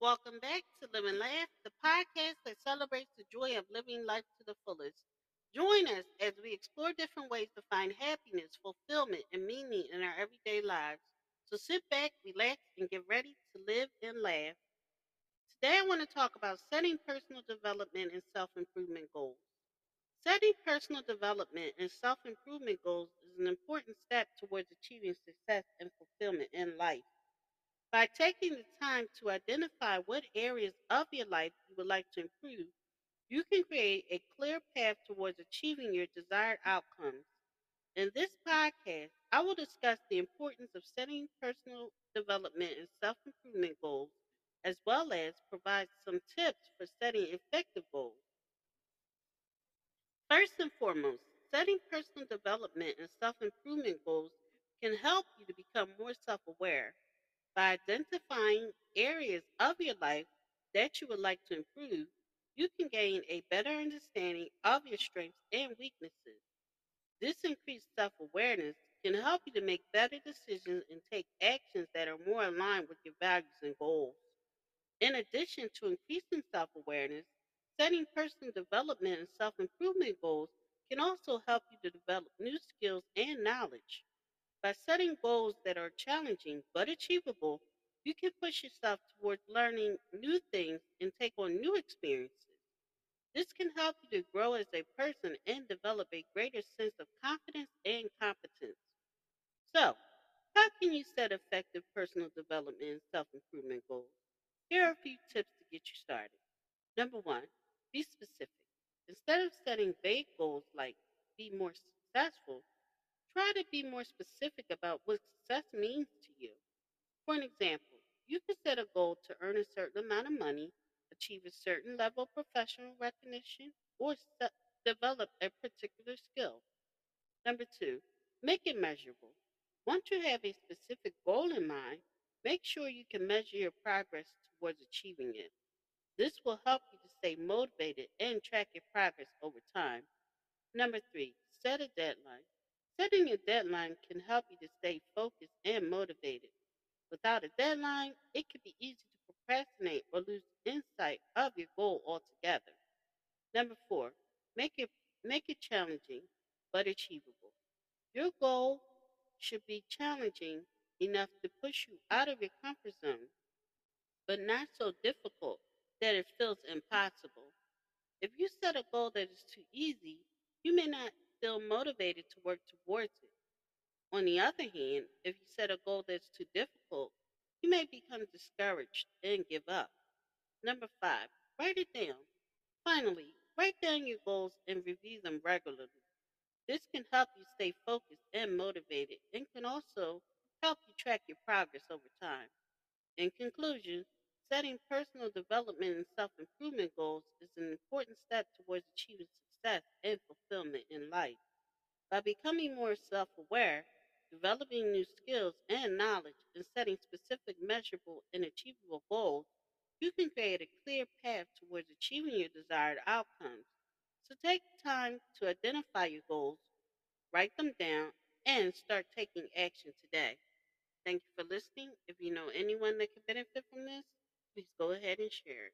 Welcome back to Live and Laugh, the podcast that celebrates the joy of living life to the fullest. Join us as we explore different ways to find happiness, fulfillment, and meaning in our everyday lives. So sit back, relax, and get ready to live and laugh. Today, I want to talk about setting personal development and self improvement goals. Setting personal development and self improvement goals is an important step towards achieving success and fulfillment in life. By taking the time to identify what areas of your life you would like to improve, you can create a clear path towards achieving your desired outcomes. In this podcast, I will discuss the importance of setting personal development and self improvement goals, as well as provide some tips for setting effective goals. First and foremost, setting personal development and self improvement goals can help you to become more self aware. By identifying areas of your life that you would like to improve, you can gain a better understanding of your strengths and weaknesses. This increased self awareness can help you to make better decisions and take actions that are more aligned with your values and goals. In addition to increasing self awareness, setting personal development and self improvement goals can also help you to develop new skills and knowledge. By setting goals that are challenging but achievable, you can push yourself towards learning new things and take on new experiences. This can help you to grow as a person and develop a greater sense of confidence and competence. So, how can you set effective personal development and self improvement goals? Here are a few tips to get you started. Number one, be specific. Instead of setting vague goals like be more successful, try to be more specific about what success means to you. For an example, you could set a goal to earn a certain amount of money, achieve a certain level of professional recognition, or develop a particular skill. Number two, make it measurable. Once you have a specific goal in mind, make sure you can measure your progress towards achieving it. This will help you to stay motivated and track your progress over time. Number three, set a deadline. Setting a deadline can help you to stay focused and motivated. Without a deadline, it can be easy to procrastinate or lose insight of your goal altogether. Number four, make it make it challenging but achievable. Your goal should be challenging enough to push you out of your comfort zone, but not so difficult that it feels impossible. If you set a goal that is too easy, you may not feel motivated to work towards it. On the other hand, if you set a goal that's too difficult, you may become discouraged and give up. Number five, write it down. Finally, write down your goals and review them regularly. This can help you stay focused and motivated and can also help you track your progress over time. In conclusion, setting personal development and self improvement goals is an important step towards achieving success and fulfillment in life. By becoming more self aware, developing new skills and knowledge, and setting specific, measurable, and achievable goals, you can create a clear path towards achieving your desired outcomes. So take time to identify your goals, write them down, and start taking action today. Thank you for listening. If you know anyone that could benefit from this, please go ahead and share it.